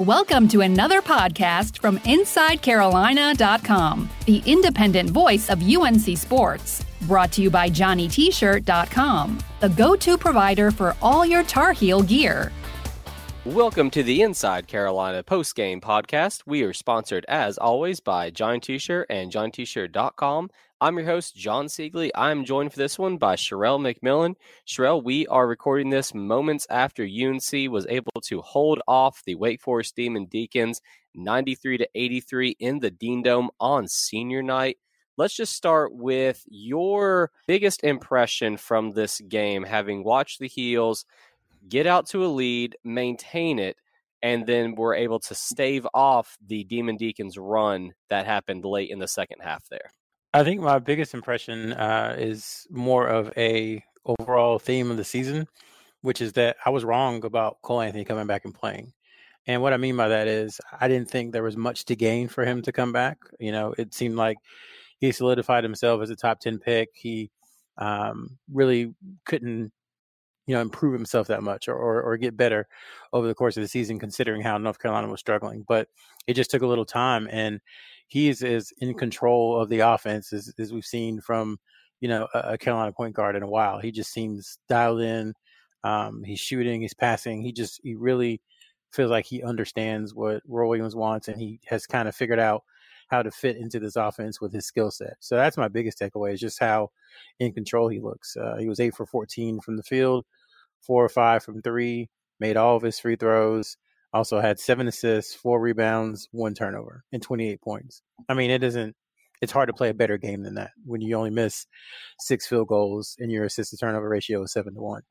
Welcome to another podcast from InsideCarolina.com, the independent voice of UNC Sports. Brought to you by JohnnyT-shirt.com, the go-to provider for all your Tar Heel gear. Welcome to the Inside Carolina postgame podcast. We are sponsored, as always, by Johnny T-shirt and JohnnyT-shirt.com. I'm your host, Jon Seiglie. I'm joined for this one by Sherrell McMillan. Sherrell, we are recording this moments after UNC was able to hold off the Wake Forest Demon Deacons 93 to 83 in the Dean Dome on senior night. Let's just start with your biggest impression from this game, having watched the Heels get out to a lead, maintain it, and then were able to stave off the Demon Deacons run that happened late in the second half there. I think my biggest impression uh, is more of a overall theme of the season, which is that I was wrong about Cole Anthony coming back and playing. And what I mean by that is I didn't think there was much to gain for him to come back. You know, it seemed like he solidified himself as a top 10 pick. He um, really couldn't, you know, improve himself that much or, or, or get better over the course of the season, considering how North Carolina was struggling. But it just took a little time. And he is as in control of the offense as, as we've seen from you know a, a, Carolina point guard in a while. He just seems dialed in. Um, he's shooting, he's passing. He just he really feels like he understands what Roy Williams wants, and he has kind of figured out how to fit into this offense with his skill set. So that's my biggest takeaway is just how in control he looks. Uh, he was eight for 14 from the field, four or five from three, made all of his free throws. Also had seven assists, four rebounds, one turnover, and 28 points. I mean, it isn't. It's hard to play a better game than that when you only miss six field goals and your assist to turnover ratio is seven to one.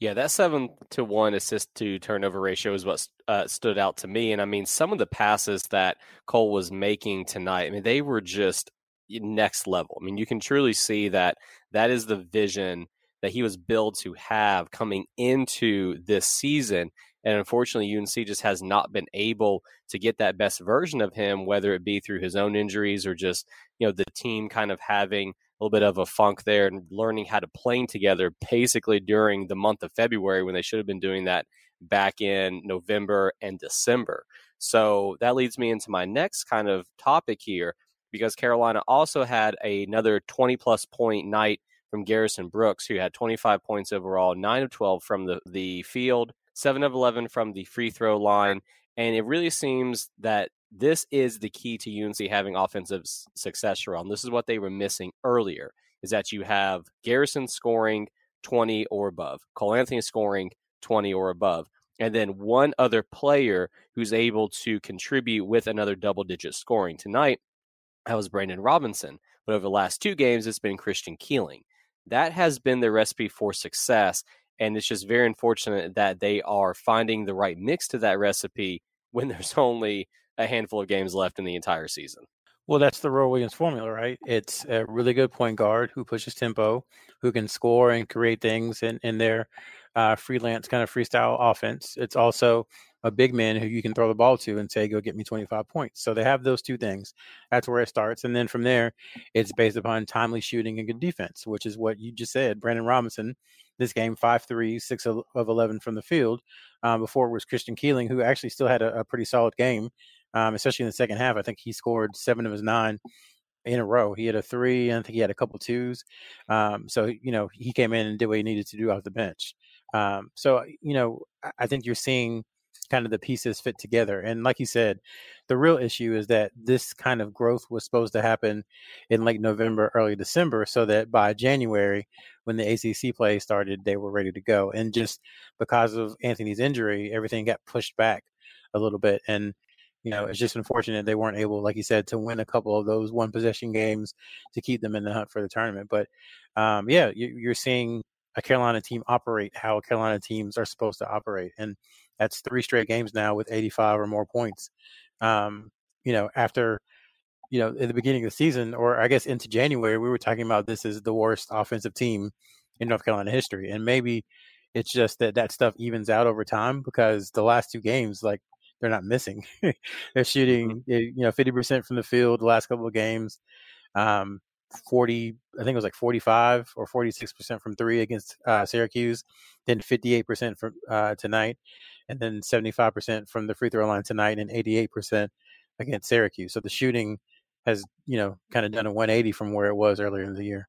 Yeah, that seven to one assist to turnover ratio is what uh, stood out to me. And I mean, some of the passes that Cole was making tonight, I mean, they were just next level. I mean, you can truly see that that is the vision that he was built to have coming into this season. And unfortunately, UNC just has not been able to get that best version of him, whether it be through his own injuries or just, you know, the team kind of having a little bit of a funk there and learning how to play together basically during the month of February when they should have been doing that back in November and December. So that leads me into my next kind of topic here because Carolina also had another 20 plus point night from Garrison Brooks, who had 25 points overall, 9 of 12 from the, the field, seven of 11 from the free throw line. And it really seems that this is the key to UNC having offensive success, Sherrell. This is what they were missing earlier, is that you have Garrison scoring 20 or above, Cole Anthony scoring 20 or above, and then one other player who's able to contribute with another double digit scoring. Tonight, that was Brandon Robinson. But over the last two games, it's been Christian Keeling. That has been the recipe for success. And it's just very unfortunate that they are finding the right mix to that recipe when there's only a handful of games left in the entire season. Well, that's the Roy Williams formula, right? It's a really good point guard who pushes tempo, who can score and create things in, in their uh, freelance kind of freestyle offense. It's also a big man who you can throw the ball to and say, go get me 25 points. So they have those two things. That's where it starts. And then from there, it's based upon timely shooting and good defense, which is what you just said. Brandon Robinson this game five three, six of eleven from the field. Um, before it was Christian Keeling, who actually still had a, a pretty solid game, um, especially in the second half. I think he scored seven of his nine in a row. He had a three, and I think he had a couple twos. Um, so you know he came in and did what he needed to do off the bench. Um, so you know I think you're seeing kind of the pieces fit together. And like you said, the real issue is that this kind of growth was supposed to happen in late November, early December, so that by January, when the ACC play started, they were ready to go. And just because of Anthony's injury, everything got pushed back a little bit. And you know, it's just unfortunate they weren't able, like you said, to win a couple of those one possession games to keep them in the hunt for the tournament. But um, yeah, you, are seeing a Carolina team operate how Carolina teams are supposed to operate, and that's three straight games now with 85 or more points. Um, you know, after you know, in the beginning of the season, or I guess into January, we were talking about this is the worst offensive team in North Carolina history, and maybe it's just that that stuff evens out over time because the last two games, like they're not missing. they're shooting, mm-hmm. you know, fifty percent from the field the last couple of games. Um, 40, I think it was like 45 or 46% from three against uh, Syracuse, then 58% from uh, tonight, and then 75% from the free throw line tonight and 88% against Syracuse. So the shooting has, you know, kind of done a 180 from where it was earlier in the year.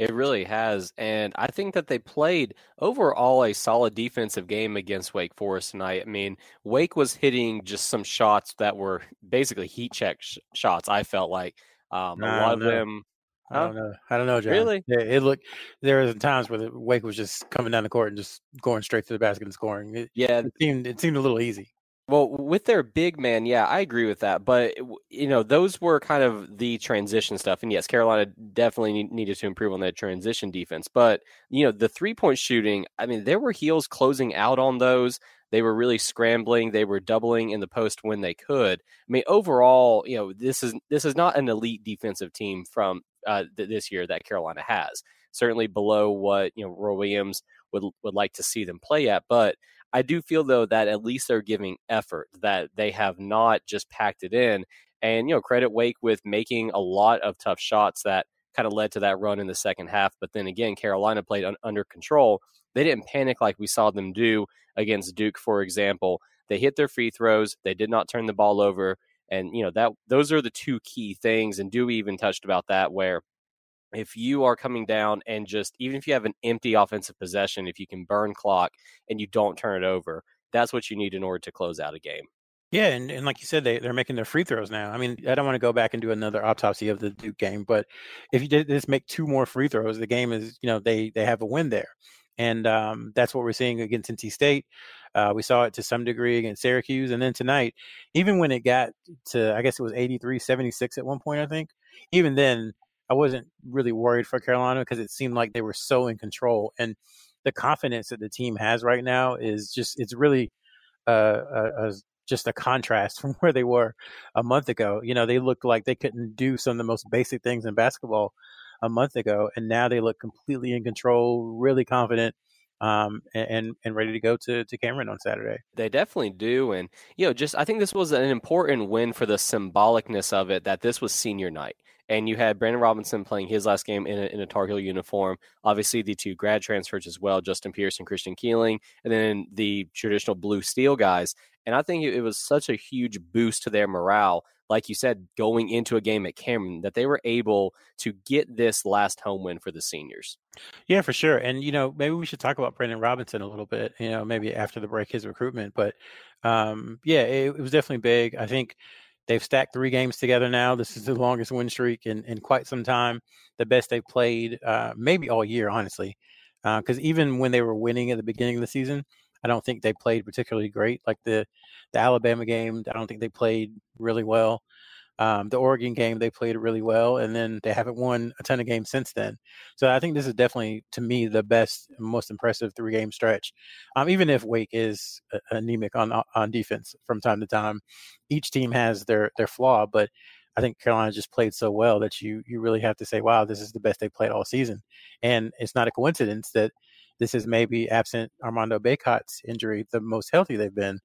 It really has. And I think that they played overall a solid defensive game against Wake Forest tonight. I mean, Wake was hitting just some shots that were basically heat check sh- shots, I felt like. Um, a lot of them. I don't know. I don't know, Jon. Really? Yeah, it looked. There were times where the Wake was just coming down the court and just going straight to the basket and scoring. It, yeah, it seemed it seemed a little easy. Well, with their big man, yeah, I agree with that. But you know, those were kind of the transition stuff, and yes, Carolina definitely needed to improve on that transition defense. But you know, the three point shooting, I mean, there were heels closing out on those. They were really scrambling. They were doubling in the post when they could. I mean, overall, you know, this is this is not an elite defensive team from uh, th- this year that Carolina has. Certainly below what you know Roy Williams would would like to see them play at, but I do feel though that at least they're giving effort, that they have not just packed it in. And, you know, credit Wake with making a lot of tough shots that kind of led to that run in the second half. But then again, Carolina played un- under control. They didn't panic like we saw them do against Duke, for example. They hit their free throws. They did not turn the ball over. And, you know, that those are the two key things. And Dewey even touched about that where if you are coming down and just even if you have an empty offensive possession, if you can burn clock and you don't turn it over, that's what you need in order to close out a game. Yeah, and, and like you said, they, they're making their free throws now. I mean, I don't want to go back and do another autopsy of the Duke game, but if you did just make two more free throws, the game is, you know, they they have a win there. And um, that's what we're seeing against NC State. Uh, we saw it to some degree against Syracuse. And then tonight, even when it got to, I guess it was 83 76 at one point, I think, even then, I wasn't really worried for Carolina because it seemed like they were so in control. And the confidence that the team has right now is just, it's really uh, a, a, just a contrast from where they were a month ago. You know, they looked like they couldn't do some of the most basic things in basketball a month ago. And now they look completely in control, really confident um, and and ready to go to to Cameron on Saturday. They definitely do, and you know, just I think this was an important win for the symbolicness of it that this was senior night, and you had Brandon Robinson playing his last game in a, in a Tar Heel uniform. Obviously, the two grad transfers as well, Justin Pierce and Christian Keeling, and then the traditional blue steel guys. And I think it was such a huge boost to their morale like you said, going into a game at Cameron, that they were able to get this last home win for the seniors. Yeah, for sure. And, you know, maybe we should talk about Brandon Robinson a little bit, you know, maybe after the break, his recruitment. But um, yeah, it, it was definitely big. I think they've stacked three games together now. This is the longest win streak in, in quite some time, the best they've played uh, maybe all year, honestly. Because uh, even when they were winning at the beginning of the season, I don't think they played particularly great. Like the the Alabama game, I don't think they played really well. Um, the Oregon game, they played really well, and then they haven't won a ton of games since then. So I think this is definitely, to me, the best, most impressive three game stretch. Um, even if Wake is anemic on on defense from time to time, each team has their their flaw, but I think Carolina just played so well that you you really have to say, wow, this is the best they played all season, and it's not a coincidence that this is maybe absent Armando Bacot's injury, the most healthy they've been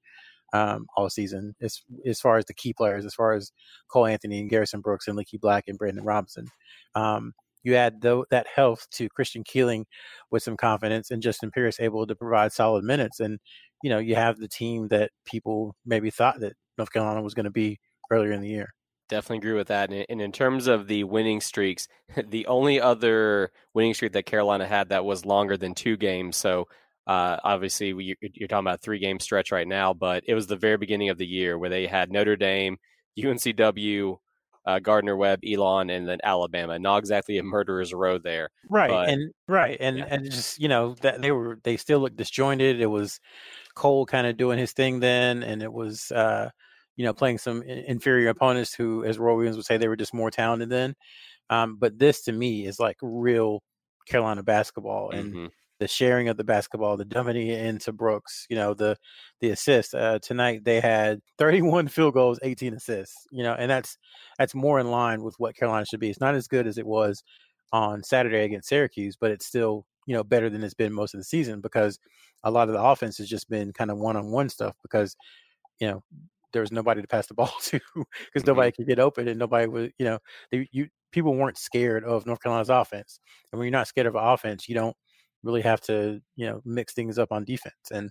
um, all season as as far as the key players, as far as Cole Anthony and Garrison Brooks and Leaky Black and Brandon Robinson. Um, you add the, that health to Christian Keeling with some confidence and Justin Pierce able to provide solid minutes. And, you know, you have the team that people maybe thought that North Carolina was going to be earlier in the year. Definitely agree with that. And in terms of the winning streaks, the only other winning streak that Carolina had that was longer than two games. So uh, obviously, we, you're talking about three game stretch right now, but it was the very beginning of the year where they had Notre Dame, UNCW, uh, Gardner Webb, Elon, and then Alabama. Not exactly a murderer's row there, right? But, and right, and yeah. and just you know that they were they still looked disjointed. It was Cole kind of doing his thing then, and it was uh, you know, playing some inferior opponents who, as Roy Williams would say, they were just more talented than. Um, but this to me is like real Carolina basketball and mm-hmm. the sharing of the basketball, the dumping into Brooks, you know, the the assists. Uh, tonight they had 31 field goals, 18 assists, you know, and that's that's more in line with what Carolina should be. It's not as good as it was on Saturday against Syracuse, but it's still you know better than it's been most of the season because a lot of the offense has just been kind of one on one stuff because you know there was nobody to pass the ball to because mm-hmm. nobody could get open and nobody was, you know, they, you people weren't scared of North Carolina's offense. And when you're not scared of offense, you don't really have to, you know, mix things up on defense. And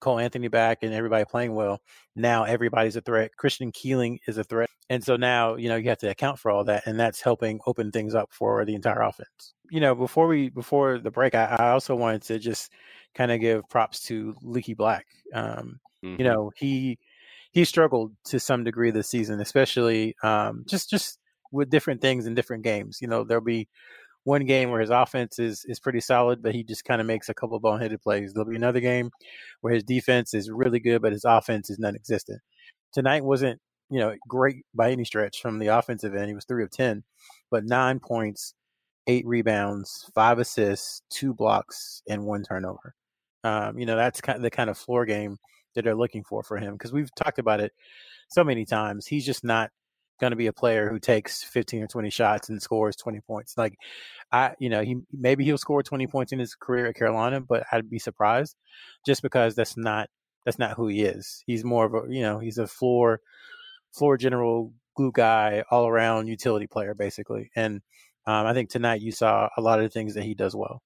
Cole Anthony back and everybody playing well. Now everybody's a threat. Christian Keeling is a threat. And so now, you know, you have to account for all that. And that's helping open things up for the entire offense. You know, before we before the break, I, I also wanted to just kind of give props to Leaky Black. Um, mm-hmm. you know, he he struggled to some degree this season, especially um, just just with different things in different games. You know, there'll be one game where his offense is is pretty solid, but he just kind of makes a couple of boneheaded plays. There'll be another game where his defense is really good, but his offense is non-existent. Tonight wasn't you know great by any stretch from the offensive end. He was three of ten, but nine points, eight rebounds, five assists, two blocks, and one turnover. Um, you know that's kind of the kind of floor game that they're looking for for him because we've talked about it so many times. He's just not going to be a player who takes 15 or 20 shots and scores 20 points. Like I, you know, he maybe he'll score 20 points in his career at Carolina, but I'd be surprised just because that's not that's not who he is. He's more of a, you know, he's a floor floor general glue guy, all around utility player basically. And um, I think tonight you saw a lot of the things that he does well.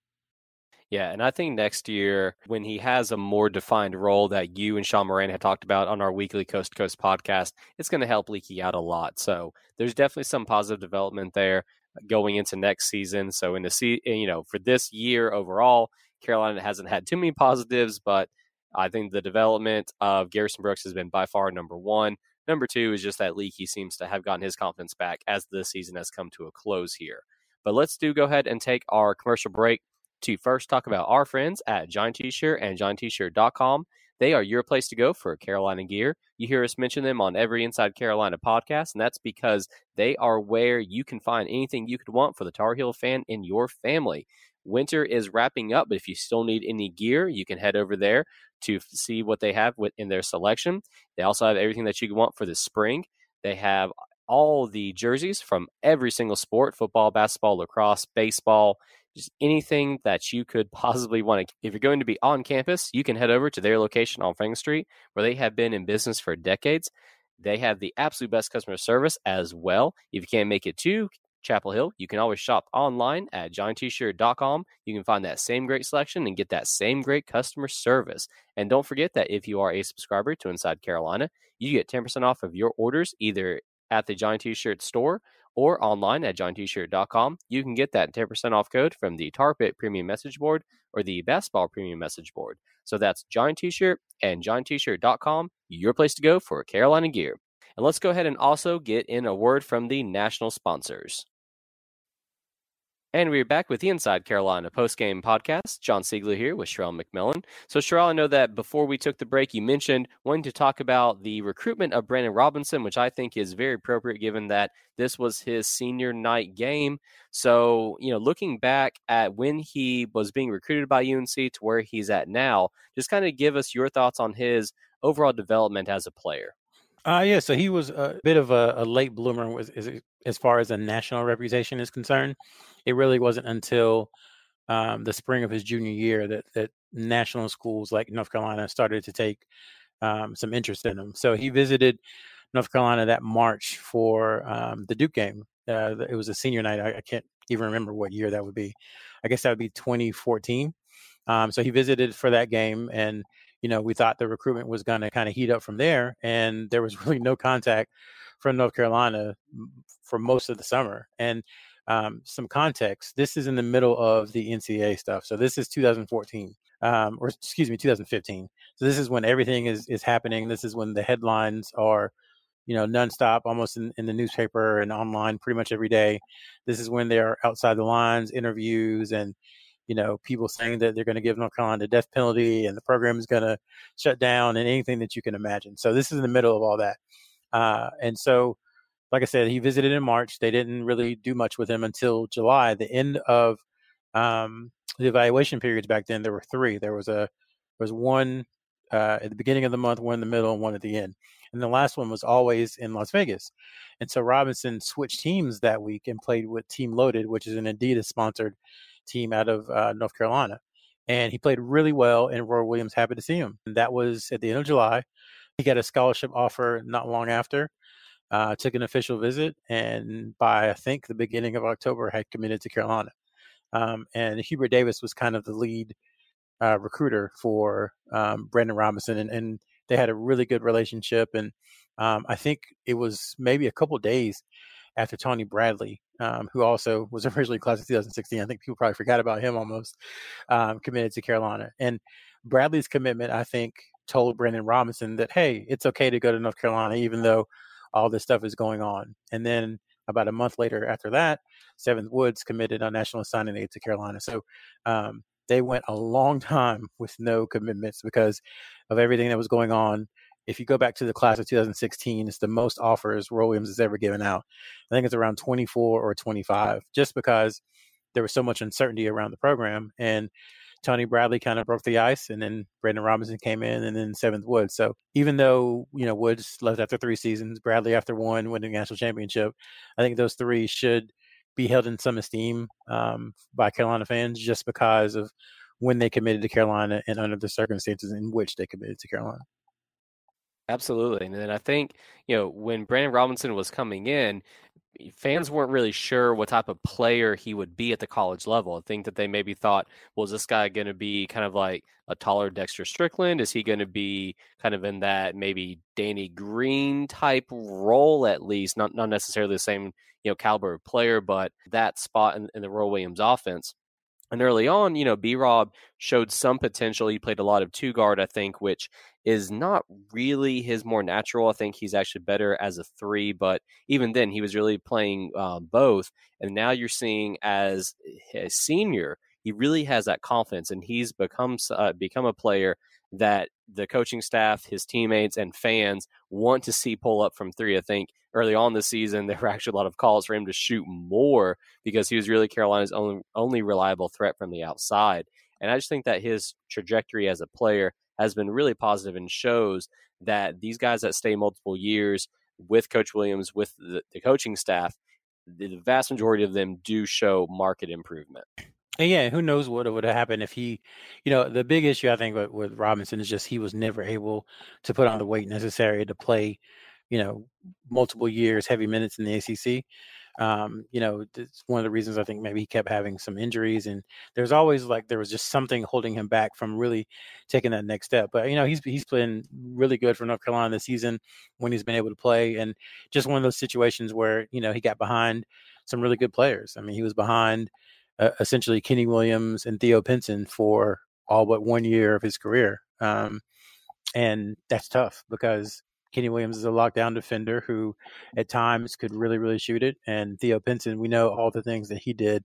Yeah, and I think next year, when he has a more defined role that you and Sean Moran had talked about on our weekly Coast to Coast podcast, it's going to help Leaky out a lot. So there's definitely some positive development there uh, going into next season. So in the se- you know for this year overall, Carolina hasn't had too many positives, but I think the development of Garrison Brooks has been by far number one. Number two is just that Leaky seems to have gotten his confidence back as the season has come to a close here. But let's do go ahead and take our commercial break to first talk about our friends at Johnny T-Shirt and JohnnyT-Shirt.com. They are your place to go for Carolina gear. You hear us mention them on every Inside Carolina podcast, and that's because they are where you can find anything you could want for the Tar Heel fan in your family. Winter is wrapping up, but if you still need any gear, you can head over there to see what they have in their selection. They also have everything that you want for the spring. They have all the jerseys from every single sport football, basketball, lacrosse, baseball just anything that you could possibly want to. If you're going to be on campus, you can head over to their location on Franklin Street, where they have been in business for decades. They have the absolute best customer service as well. If you can't make it to Chapel Hill, you can always shop online at johnnytshirt.com. You can find that same great selection and get that same great customer service. And don't forget that if you are a subscriber to Inside Carolina, you get 10% off of your orders either at the Johnny T-shirt store or online at johnnytshirt.com. You can get that 10% off code from the Tar Pit Premium Message Board or the Basketball Premium Message Board. So that's Johnny T-shirt and johnnytshirt.com, your place to go for Carolina gear. And let's go ahead and also get in a word from the national sponsors. And we're back with the Inside Carolina postgame podcast. Jon Seiglie here with Sherrell McMillan. So, Sherrell, I know that before we took the break, you mentioned wanting to talk about the recruitment of Brandon Robinson, which I think is very appropriate given that this was his senior night game. So, you know, looking back at when he was being recruited by UNC to where he's at now, just kind of give us your thoughts on his overall development as a player. Uh, yeah, so he was a bit of a, a late bloomer as, as far as a national reputation is concerned it really wasn't until um, the spring of his junior year that that national schools like North Carolina started to take um, some interest in him. So he visited North Carolina that March for um, the Duke game. Uh, it was a senior night. I, I, can't even remember what year that would be. I guess that would be 2014. Um, so he visited for that game, and you know we thought the recruitment was going to kind of heat up from there, and there was really no contact from North Carolina for most of the summer. And um, some context, this is in the middle of the NCAA stuff. So this is 2014, um, or excuse me, 2015. So this is when everything is is happening. This is when the headlines are, you know, nonstop, almost in, in the newspaper and online, pretty much every day. This is when they're outside the lines, interviews, and you know, people saying that they're going to give North Carolina the death penalty and the program is going to shut down and anything that you can imagine. So this is in the middle of all that. Uh, and so like I said, he visited in March. They didn't really do much with him until July. The end of um, the evaluation periods back then, there were three. There was a there was one uh, at the beginning of the month, one in the middle, and one at the end. And the last one was always in Las Vegas. And so Robinson switched teams that week and played with Team Loaded, which is an Adidas sponsored team out of uh, North Carolina. And he played really well, and Roy Williams happy to see him. And that was at the end of July. He got a scholarship offer not long after uh, took an official visit, and by I think the beginning of October had committed to Carolina. Um, and Hubert Davis was kind of the lead uh, recruiter for um, Brandon Robinson, and, and, they had a really good relationship. And um, I think it was maybe a couple days after Tony Bradley, um, who also was originally class of 2016. I think people probably forgot about him almost, um, committed to Carolina. And Bradley's commitment, I think, told Brandon Robinson that, hey, it's okay to go to North Carolina, even though all this stuff is going on. And then about a month later after that, Seventh Woods committed on national signing aid to Carolina. So um, they went a long time with no commitments because of everything that was going on. If you go back to the class of 2016, it's the most offers Roy Williams has ever given out. I think it's around 24 or 25, just because there was so much uncertainty around the program. And Tony Bradley kind of broke the ice, and then Brandon Robinson came in, and then Seventh Woods. So even though you know Woods left after three seasons, Bradley after one, winning national championship, I think those three should be held in some esteem um, by Carolina fans just because of when they committed to Carolina and under the circumstances in which they committed to Carolina. Absolutely. And then I think, you know, when Brandon Robinson was coming in, fans weren't really sure what type of player he would be at the college level. I think that they maybe thought, well, is this guy going to be kind of like a taller Dexter Strickland? Is he going to be kind of in that maybe Danny Green type role at least? Not not necessarily the same you know caliber player, but that spot in, in the Roy Williams offense. And early on, you know, B Rob showed some potential. He played a lot of two guard, I think, which is not really his more natural. I think he's actually better as a three, but even then, he was really playing uh, both. And now you're seeing as a senior, he really has that confidence, and he's become uh, become a player that the coaching staff, his teammates, and fans want to see pull up from three. I think early on this season, there were actually a lot of calls for him to shoot more because he was really Carolina's only only reliable threat from the outside. And I just think that his trajectory as a player has been really positive and shows that these guys that stay multiple years with Coach Williams, with the, the coaching staff, the vast majority of them do show market improvement. And yeah, who knows what would have happened if he, you know, the big issue I think with, with Robinson is just he was never able to put on the weight necessary to play, you know, multiple years, heavy minutes in the ACC. Um, you know, it's one of the reasons I think maybe he kept having some injuries, and there's always like there was just something holding him back from really taking that next step. But you know, he's he's been really good for North Carolina this season when he's been able to play, and just one of those situations where you know he got behind some really good players. I mean, he was behind uh, essentially Kenny Williams and Theo Pinson for all but one year of his career. Um, and that's tough because Kenny Williams is a lockdown defender who at times could really, really shoot it. And Theo Pinson, we know all the things that he did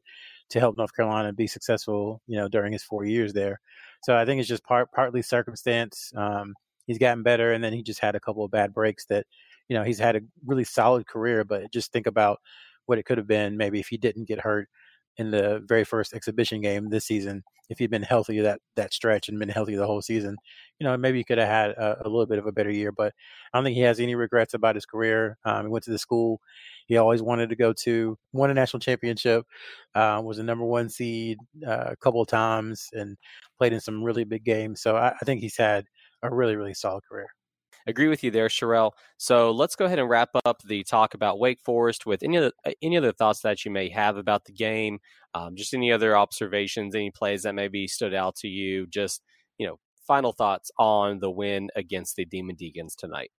to help North Carolina be successful, you know, during his four years there. So I think it's just part partly circumstance. Um, he's gotten better, and then he just had a couple of bad breaks that, you know, he's had a really solid career. But just think about what it could have been maybe if he didn't get hurt in the very first exhibition game this season, if he'd been healthy that that stretch and been healthy the whole season, you know, maybe he could have had a, a little bit of a better year. But I don't think he has any regrets about his career. Um, he went to the school he always wanted to go to, won a national championship, uh, was a number one seed uh, a couple of times, and played in some really big games. So I, I think he's had a really, really solid career agree with you there, Sherrell. So let's go ahead and wrap up the talk about Wake Forest with any other uh, any other thoughts that you may have about the game, um, just any other observations, any plays that maybe stood out to you. Just you know, final thoughts on the win against the Demon Deacons tonight.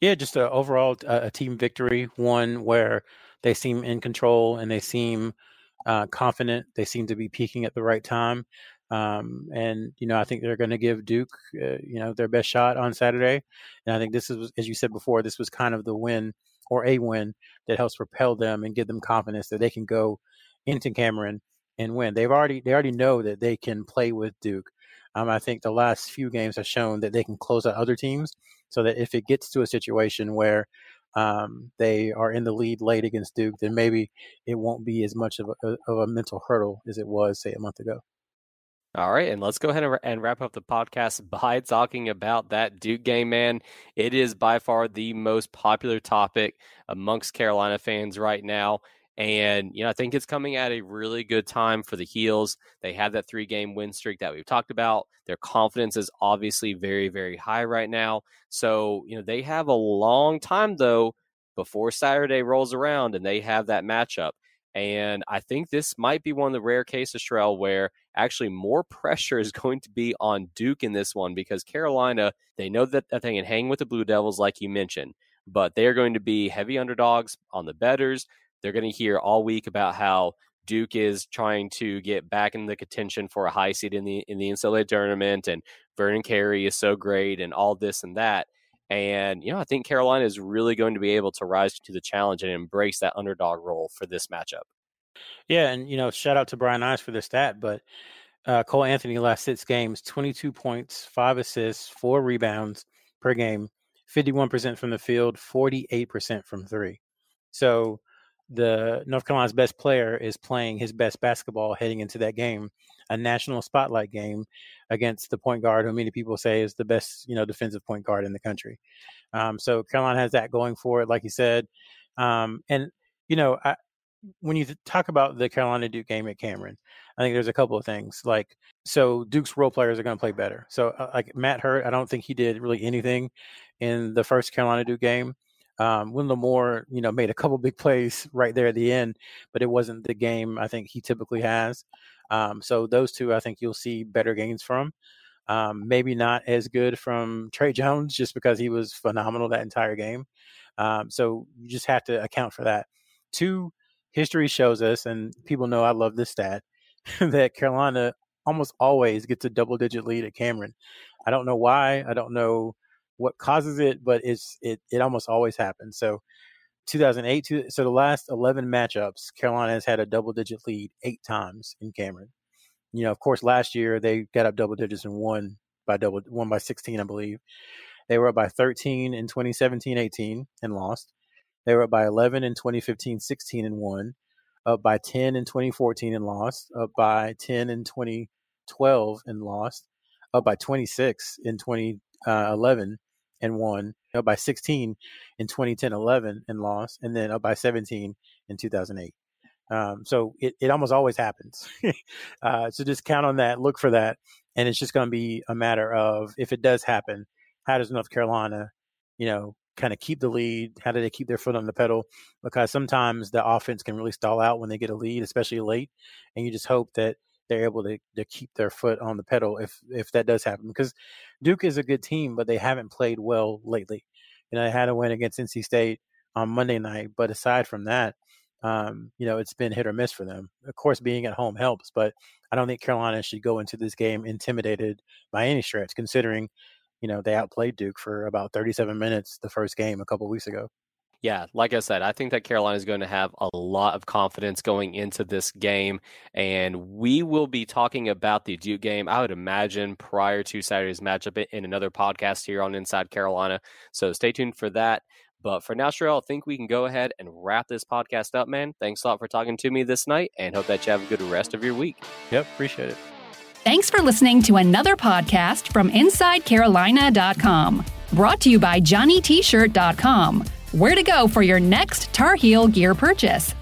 Yeah, just a, overall uh, a team victory, one where they seem in control and they seem uh, confident. They seem to be peaking at the right time. Um, and you know, I think they're going to give Duke, uh, you know, their best shot on Saturday. And I think this is, as you said before, this was kind of the win or a win that helps propel them and give them confidence that they can go into Cameron and win. They've already they already know that they can play with Duke. Um, I think the last few games have shown that they can close out other teams, so that if it gets to a situation where um, they are in the lead late against Duke, then maybe it won't be as much of a, of a mental hurdle as it was, say, a month ago. All right, and let's go ahead and wrap up the podcast by talking about that Duke game, man. It is by far the most popular topic amongst Carolina fans right now. And, you know, I think it's coming at a really good time for the Heels. They have that three game win streak that we've talked about. Their confidence is obviously very, very high right now. So, you know, they have a long time, though, before Saturday rolls around and they have that matchup. And I think this might be one of the rare cases, where actually more pressure is going to be on Duke in this one because Carolina, they know that, that they can hang with the Blue Devils, like you mentioned, but they are going to be heavy underdogs on the betters. They're going to hear all week about how Duke is trying to get back in the contention for a high seed in the in the NCAA tournament, and Vernon Carey is so great, and all this and that. And you know, I think Carolina is really going to be able to rise to the challenge and embrace that underdog role for this matchup. Yeah, and you know, shout out to Brian Ice for the stat, but uh, Cole Anthony last six games, 22 points, five assists, four rebounds per game, 51% from the field, 48% from three. So the North Carolina's best player is playing his best basketball heading into that game, a national spotlight game against the point guard, who many people say is the best, you know, defensive point guard in the country. Um, so Carolina has that going for it, like you said. Um, and you know, I, when you talk about the Carolina Duke game at Cameron, I think there's a couple of things. Like, so Duke's role players are going to play better. So, uh, like Matt Hurt, I don't think he did really anything in the first Carolina Duke game. Um, Wendell Moore, you know, made a couple big plays right there at the end, but it wasn't the game I think he typically has. Um, so those two, I think you'll see better gains from. Um, maybe not as good from Tre Jones, just because he was phenomenal that entire game. Um, so you just have to account for that. Two, history shows us, and people know I love this stat, that Carolina almost always gets a double digit lead at Cameron. I don't know why. I don't know what causes it, but it's it it almost always happens. So 2008, so the last 11 matchups, Carolina has had a double digit lead eight times in Cameron. You know, of course, last year they got up double digits and won by double, one by 16, I believe. They were up by 13 in 2017 18 and lost. They were up by 11 in 2015 16 and won. Up by 10 in 2014 and lost. Up by 10 in 2012 and lost. Up by 26 in 2011 uh, and won, up by 16 in 2010 11 and lost, and then up by 17 in 2008. Um, so it, it almost always happens. uh, so just count on that, look for that. And it's just going to be a matter of if it does happen, how does North Carolina, you know, kind of keep the lead? How do they keep their foot on the pedal? Because sometimes the offense can really stall out when they get a lead, especially late. And you just hope that they're able to, to keep their foot on the pedal if if that does happen. Because Duke is a good team, but they haven't played well lately. You know, they had a win against NC State on Monday night, but aside from that, um, you know, it's been hit or miss for them. Of course, being at home helps, but I don't think Carolina should go into this game intimidated by any stretch, considering, you know, they outplayed Duke for about 37 minutes the first game a couple weeks ago. Yeah, like I said, I think that Carolina is going to have a lot of confidence going into this game. And we will be talking about the Duke game, I would imagine, prior to Saturday's matchup in another podcast here on Inside Carolina. So stay tuned for that. But for now, Sherrell, I think we can go ahead and wrap this podcast up, man. Thanks a lot for talking to me this night and hope that you have a good rest of your week. Yep, appreciate it. Thanks for listening to another podcast from InsideCarolina.com. Brought to you by JohnnyT-Shirt.com where to go for your next Tar Heel gear purchase.